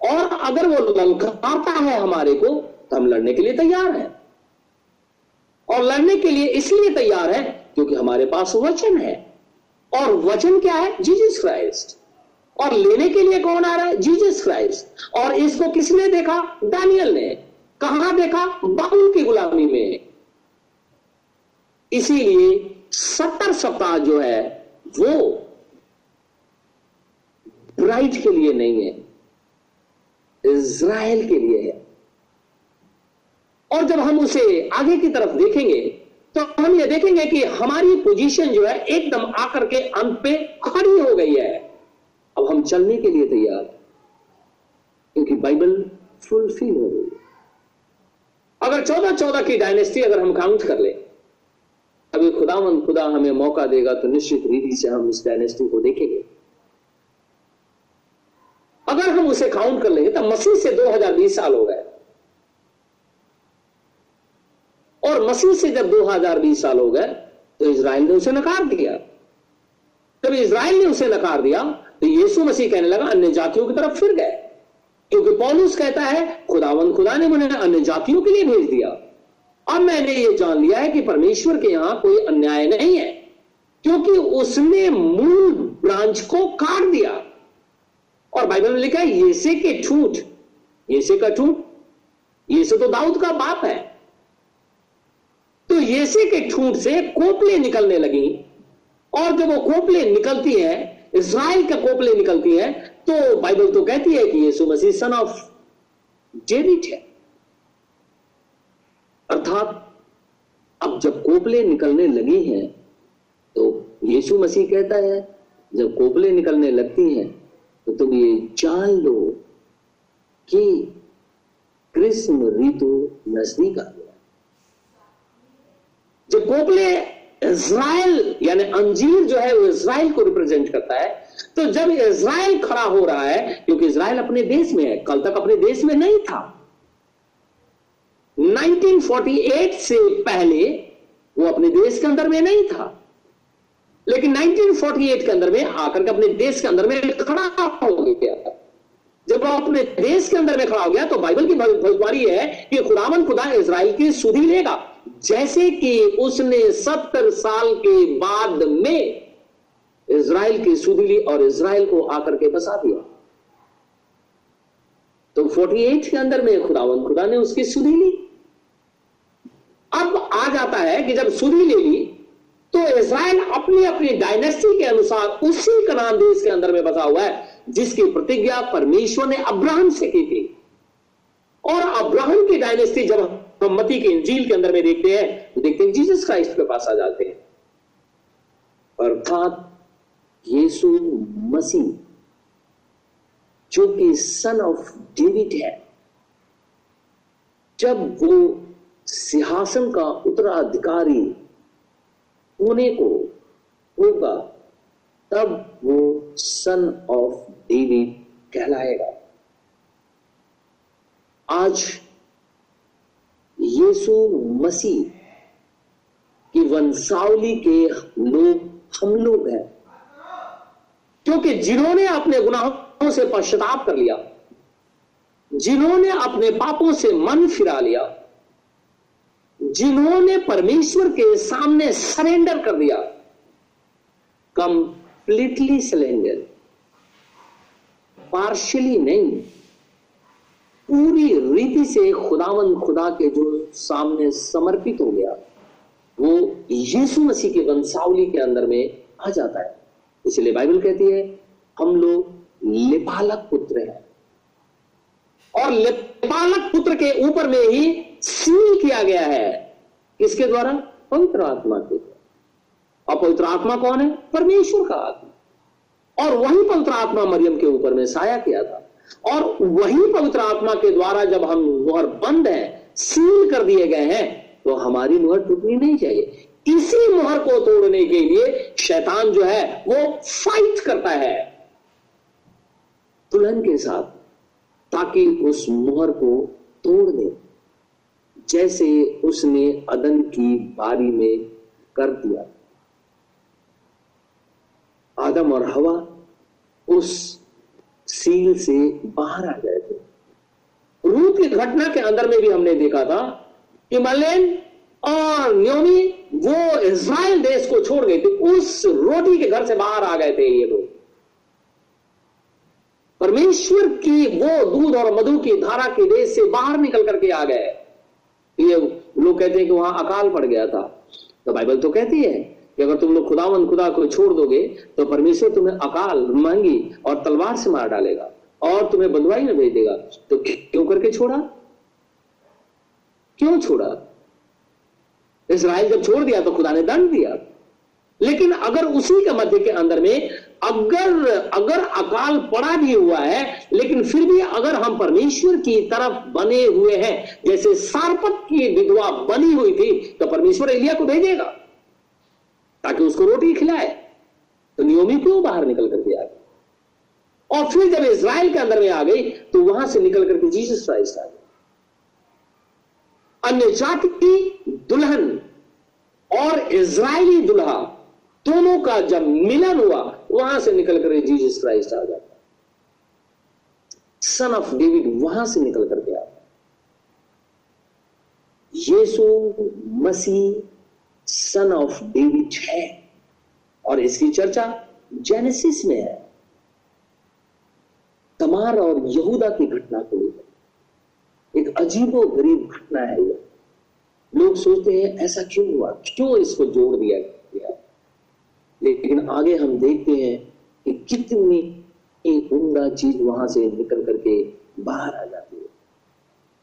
और अगर वो ललकारता है हमारे को तो हम लड़ने के लिए तैयार हैं। और लड़ने के लिए इसलिए तैयार है क्योंकि हमारे पास वचन है। और वचन क्या है? Jesus Christ. और लेने के लिए कौन आ रहा है? जीसस क्राइस्ट और इसको किसने देखा? डैनियल ने। कहा देखा? बाबुल की गुलामी में। इसीलिए सत्तर सप्ताह जो है, वो ब्राइट के लिए नहीं है। इज़राइल के लिए है। और जब हम उसे आगे की तरफ़ देखेंगे तो हम ये देखेंगे कि हमारी पोजीशन जो है, एकदम आकर के अंत पे खड़ी हो गई है। अब हम चलने के लिए तैयार क्योंकि बाइबल फुलफिल हो गई। अगर चौदह चौदह की डायनेस्टी अगर हम काउंट कर ले, अभी खुदावन खुदा हमें मौका देगा तो निश्चित रीति से हम इस डायनेस्टी को देखेंगे। अगर हम उसे काउंट कर लेंगे तो मसीह से 2020 साल हो गए। और मसीह से जब 2020 साल हो गए तो इसराइल ने उसे नकार दिया। जब इसराइल ने उसे नकार दिया तो यीशु मसीह कहने लगा, अन्य जातियों की तरफ़ फिर गए। क्योंकि पौलुस कहता है, खुदावन खुदा ने मुझे अन्य जातियों के लिए भेज दिया। अब मैंने ये जान लिया है कि परमेश्वर के यहाँ कोई अन्याय नहीं है, क्योंकि उसने मूल ब्रांच को काट दिया। और बाइबल में लिखा है येसे के ठूठ येसे का ठूठ येसे तो दाऊद का बाप है। तो येसे के ठूठ से कोपले निकलने लगी, और जब वो कोपले निकलती है इसराइल के कोपले निकलती है तो बाइबल तो कहती है कि यीशु मसीह सन ऑफ़ डेविड है। अर्थात, अब जब कोपले निकलने लगी हैं तो यीशु मसीह कहता है, जब कोपले निकलने लगती हैं तो तुम ये जान लो कि कृष्ण ऋतु नज़दीक आ गया। जब कोपले इज़राइल, यानी अंजीर जो है वो इज़राइल को रिप्रेजेंट करता है। तो जब इज़राइल खड़ा हो रहा है, क्योंकि इज़राइल अपने देश में है, कल तक अपने देश में नहीं था। 1948 से पहले वो अपने देश के अंदर में नहीं था। लेकिन 1948 के अंदर में आकर के अपने देश के अंदर में खड़ा हो गया। जब वो अपने देश के अंदर में खड़ा हो गया तो बाइबल की भविष्यवाणी है कि खुदावन खुदा इसराइल की सुधी लेगा। जैसे कि उसने सत्तर साल के बाद में इसराइल की सुधी ली और इसराइल को आकर के बसा दिया। तो 48 के अंदर में खुदावन, खुदा ने उसकी सुधी ली। अब आ जाता है कि जब सुधी ले ली तो इसराइल अपनी अपनी डायनेस्टी के अनुसार उसी कनान देश के अंदर में बसा हुआ है, जिसकी प्रतिज्ञा परमेश्वर ने अब्राहम से की थी। और अब्राहम की डायनेस्टी जब हम मती के इंजील के अंदर में देखते हैं तो देखते हैं जीसस क्राइस्ट के पास आ जाते हैं। अर्थात यीशु मसीह, जो कि सन ऑफ़ डेविड है, जब वो सिंहासन का उत्तराधिकारी होने को होगा, तब वो सन ऑफ़ डेविड कहलाएगा। आज यीशु मसीह की वंशावली के लोग हम लोग हैं। क्योंकि जिन्होंने अपने गुनाहों से पश्चाताप कर लिया, जिन्होंने अपने पापों से मन फिरा लिया, जिन्होंने परमेश्वर के सामने सरेंडर कर दिया कंप्लीटली सरेंडर पार्शली नहीं। पूरी रीति से खुदावन खुदा के जो सामने समर्पित हो गया, वो यीशु मसीह के वंशावली के अंदर में आ जाता है। इसलिए बाइबल कहती है, हम लोग लिपालक पुत्र हैं। और लिपालक पुत्र के ऊपर में ही सील किया गया है। किसके द्वारा? पवित्र आत्मा के और पवित्र आत्मा कौन है? परमेश्वर का आत्मा। और वही पवित्र आत्मा मरियम के ऊपर में साया किया था। और वही पवित्र आत्मा के द्वारा जब हम मुहर बंद है, सील कर दिए गए हैं तो हमारी मुहर टूटनी नहीं चाहिए। इसी मुहर को तोड़ने के लिए शैतान जो है, वो फाइट करता है। दुल्हन के साथ, ताकि उस मुहर को तोड़ दे, जैसे उसने अदन की बारी में कर दिया। आदम और हवा उस सील से बाहर आ गए थे। रूप की घटना के अंदर में भी हमने देखा था कि मलेन और न्योमी वो इज़राइल देश को छोड़ गए थे। उस रोटी के घर से बाहर आ गए थे ये लोग। परमेश्वर की वो दूध और मधु की धारा के देश से बाहर निकल करके आ गए। ये लोग कहते हैं कि वहाँ अकाल पड़ गया था। तो बाइबल तो कहती है कि अगर तुम लोग खुदावन खुदा को छोड़ दोगे तो परमेश्वर तुम्हें अकाल, महँगी और तलवार से मार डालेगा और तुम्हें बंधुआई में भेज देगा। तो क्यों करके छोड़ा? क्यों छोड़ा? इसराइल जब छोड़ दिया तो खुदा ने दंड दिया। लेकिन अगर उसी के मध्य के अंदर में अगर अगर अकाल पड़ा भी हुआ है, लेकिन फिर भी अगर हम परमेश्वर की तरफ़ बने हुए हैं, जैसे सारपत की विधवा बनी हुई थी तो परमेश्वर एलिया को भेजेगा। ताकि उसको रोटी खिलाए। तो नियोमी क्यों बाहर निकल करके आ गई और फिर जब इसराइल के अंदर में आ गई तो वहाँ से निकल करके जीसस क्राइस्ट आ गई अन्य जाति की दुल्हन और इज़राइली दुल्हा, दोनों का जब मिलन हुआ, वहाँ से निकल कर जीसस क्राइस्ट आ जाता सन ऑफ़ डेविड वहाँ से निकल करके आता यीशु मसीह सन ऑफ़ डेविड है। और इसकी चर्चा जेनेसिस में है। तमार और यहूदा की घटना को लेकर। एक अजीबो गरीब घटना है यह लोग सोचते हैं, ऐसा क्यों हुआ? क्यों इसको जोड़ दिया गया? लेकिन आगे हम देखते हैं कि कितनी एक उमदा चीज़ वहाँ से निकल करके बाहर आ जाती है।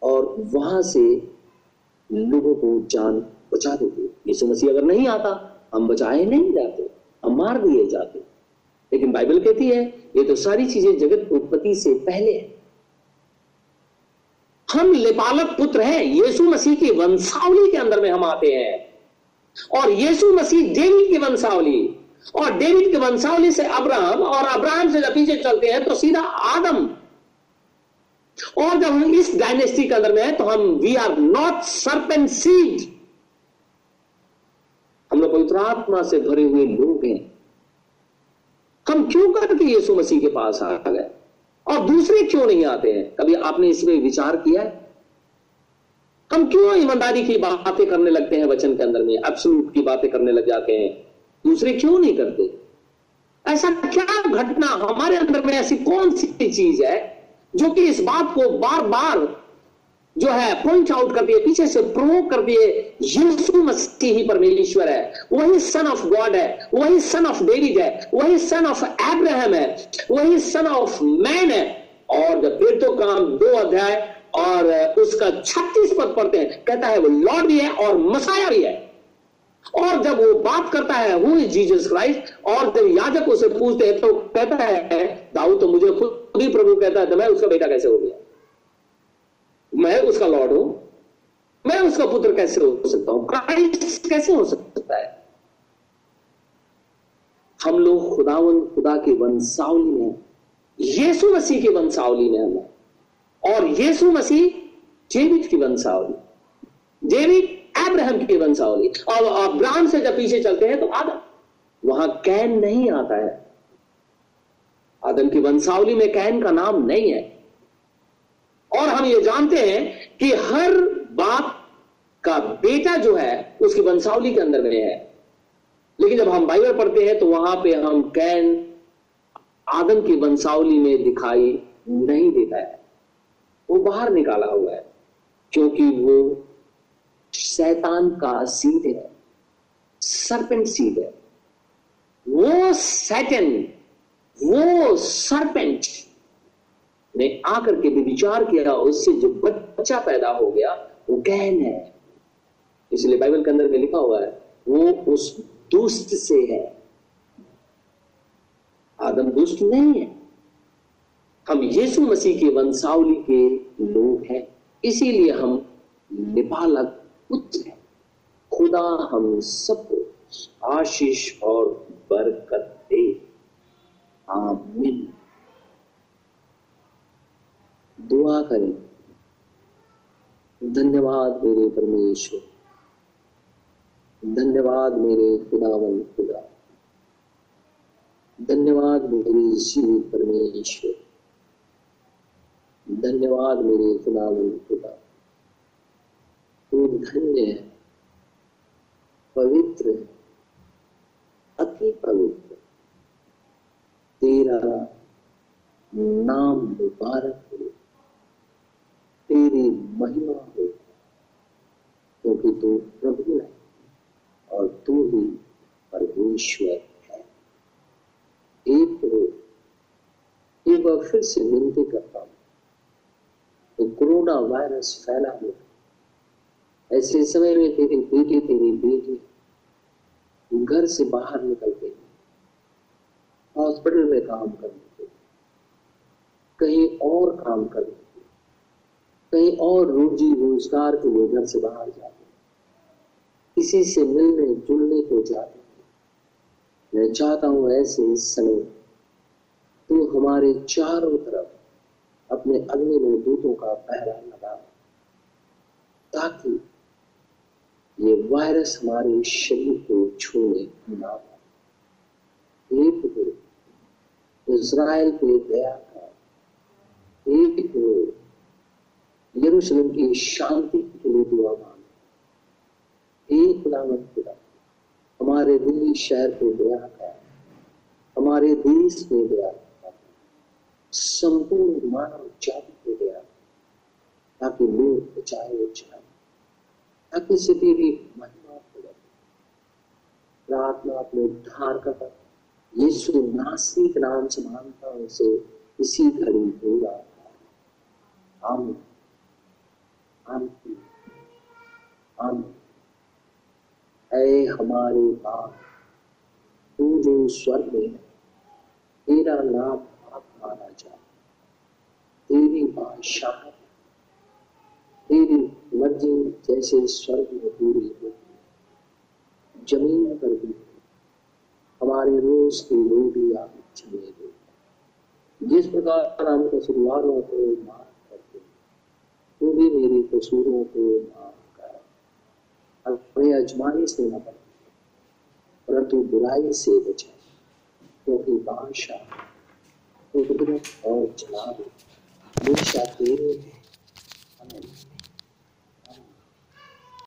और वहाँ से लोगों को जान बचा देती यीशु मसीह अगर नहीं आता, हम बचाए नहीं जाते, हम मार दिए जाते। लेकिन बाइबल कहती है, ये तो सारी चीज़ें जगत उत्पत्ति से पहले है। हम लेपालक पुत्र हैं, यीशु मसीह की वंशावली के अंदर में हम आते हैं। और यीशु मसीह डेविड की वंशावली। और डेविड की वंशावली से अब्राहम और अब्राहम से जब पीछे चलते हैं तो सीधा आदम। और जब हम इस डायनेस्टी के अंदर में है तो हम we are not serpent seed हम लोग पवित्र आत्मा से भरे हुए लोग हैं। हम क्यों करके यीशु मसीह के पास आ गए? और दूसरे क्यों नहीं आते हैं? कभी आपने इसमें विचार किया है? हम क्यों ईमानदारी की बातें करने लगते हैं वचन के अंदर में? एब्सोल्यूट की बातें करने लग जाते हैं। दूसरे क्यों नहीं करते? ऐसा क्या घटना हमारे अंदर में ऐसी कौन सी चीज़ है जो कि इस बात को बार बार जो है पॉइंट आउट कर दिए, पीछे से प्रोवोक कर दिए, यीशु मसीह ही परमेश्वर है। वही सन ऑफ़ गॉड है, वही सन ऑफ़ डेविड है, वही सन ऑफ़ एब्राहम है, वही सन ऑफ़ मैन है। और फिर तो काम दो अध्याय और उसका छत्तीस पद पढ़ते हैं, कहता है, वो लॉर्ड भी है और मसाया भी है। और जब वो बात करता है हु इज़ जीसस क्राइस्ट? और जब याजक उसे पूछते हैं तो कहता है, दाऊद तो मुझे खुद ही प्रभु कहता है तो मैं उसका बेटा कैसे हो गया? मैं उसका लॉर्ड हूँ। मैं उसका पुत्र कैसे हो सकता हूँ? क्राइस्ट कैसे हो सकता है? हम लोग खुदावन, खुदा की वंशावली में यीशु मसीह के वंशावली में हम और यीशु मसीह जेविड की वंशावली जेविड अब्राहम की वंशावली। और अब्राहम से जब पीछे चलते हैं तो आदम, वहाँ कैन नहीं आता है। आदम की वंशावली में कैन का नाम नहीं है। और हम ये जानते हैं कि हर बाप का बेटा जो है, उसकी वंशावली के अंदर में है। लेकिन जब हम बाइबल पढ़ते हैं तो वहाँ पे हम कैन आदम की वंशावली में दिखाई नहीं देता है। वो बाहर निकाला हुआ है, क्योंकि वो शैतान का सीड है सरपेंट सीड है। वो सैटन वो सरपेंट ने आकर के विचार किया, उससे जो बच्चा पैदा हो गया, वो गहन है। इसलिए बाइबल के अंदर में लिखा हुआ है, वो उस दुष्ट से है। आदम दुष्ट नहीं है। हम यीशु मसीह के वंशावली के लोग हैं। इसीलिए हम निपालक पुत्र हैं। खुदा हम सबको आशीष और बरकत दे। आमीन। दुआ करें। धन्यवाद मेरे परमेश्वर। धन्यवाद मेरे खुदावन खुदा। धन्यवाद मेरे शिव परमेश्वर। धन्यवाद मेरे खुदावन खुदा। तू धन्य है, पवित्र अति पवित्र। तेरा नाम मुबारक हो। तेरी महिमा हो क्योंकि तू प्रभु है और तू ही परमेश्वर है। एक हो एक बार फिर से विनती करता हूँ तो कोरोना वायरस फैला हुआ ऐसे समय में तेरी बेटी तेरी बेटी घर से बाहर निकलते हैं हॉस्पिटल में काम करने के कहीं और काम करने कहीं और रोजी रोज़गार के लिए घर से बाहर जाते किसी से मिलने, जुलने को जाते मैं चाहता हूँ ऐसे समय तू हमारे चारों तरफ़ अपने अग्नि में दूतों का पहरा लगा ताकि ये वायरस हमारे शरीर को छूने ना पाए। हो इसराइल पे दया का एक हो यरूशलेम की शांति के लिए दुआ मांगे एक खुदावंत खुदा हमारे दिल्ली शहर पे दया का हमारे देश में दया का संपूर्ण मानव जाति पे दया ताकि लोग बचाए जाए। ताकि से तेरी महिमा हो प्रार्थना अपने उद्धार का कर। यीशु नासरी के नाम से मानता उसे इसी घड़ी होगा आमीन। आमीन आमीन ऐ हमारे बाप, तू जो स्वर्ग में है, तेरा नाम आप माना जाए। तेरी बादशाह, तेरी मर्ज़ी जैसे स्वर्ग में पूरी होती ज़मीन पर भी हमारे रोज की रोटी आप चले दो जिस प्रकार हम को माफ़ करते तू भी मेरे कसूरों को माफ़ कर अपने अजमाई से न बच परंतु बुराई से बचा। क्योंकि बादशाह कुदरत और जलाल हमेशा तेरे हमें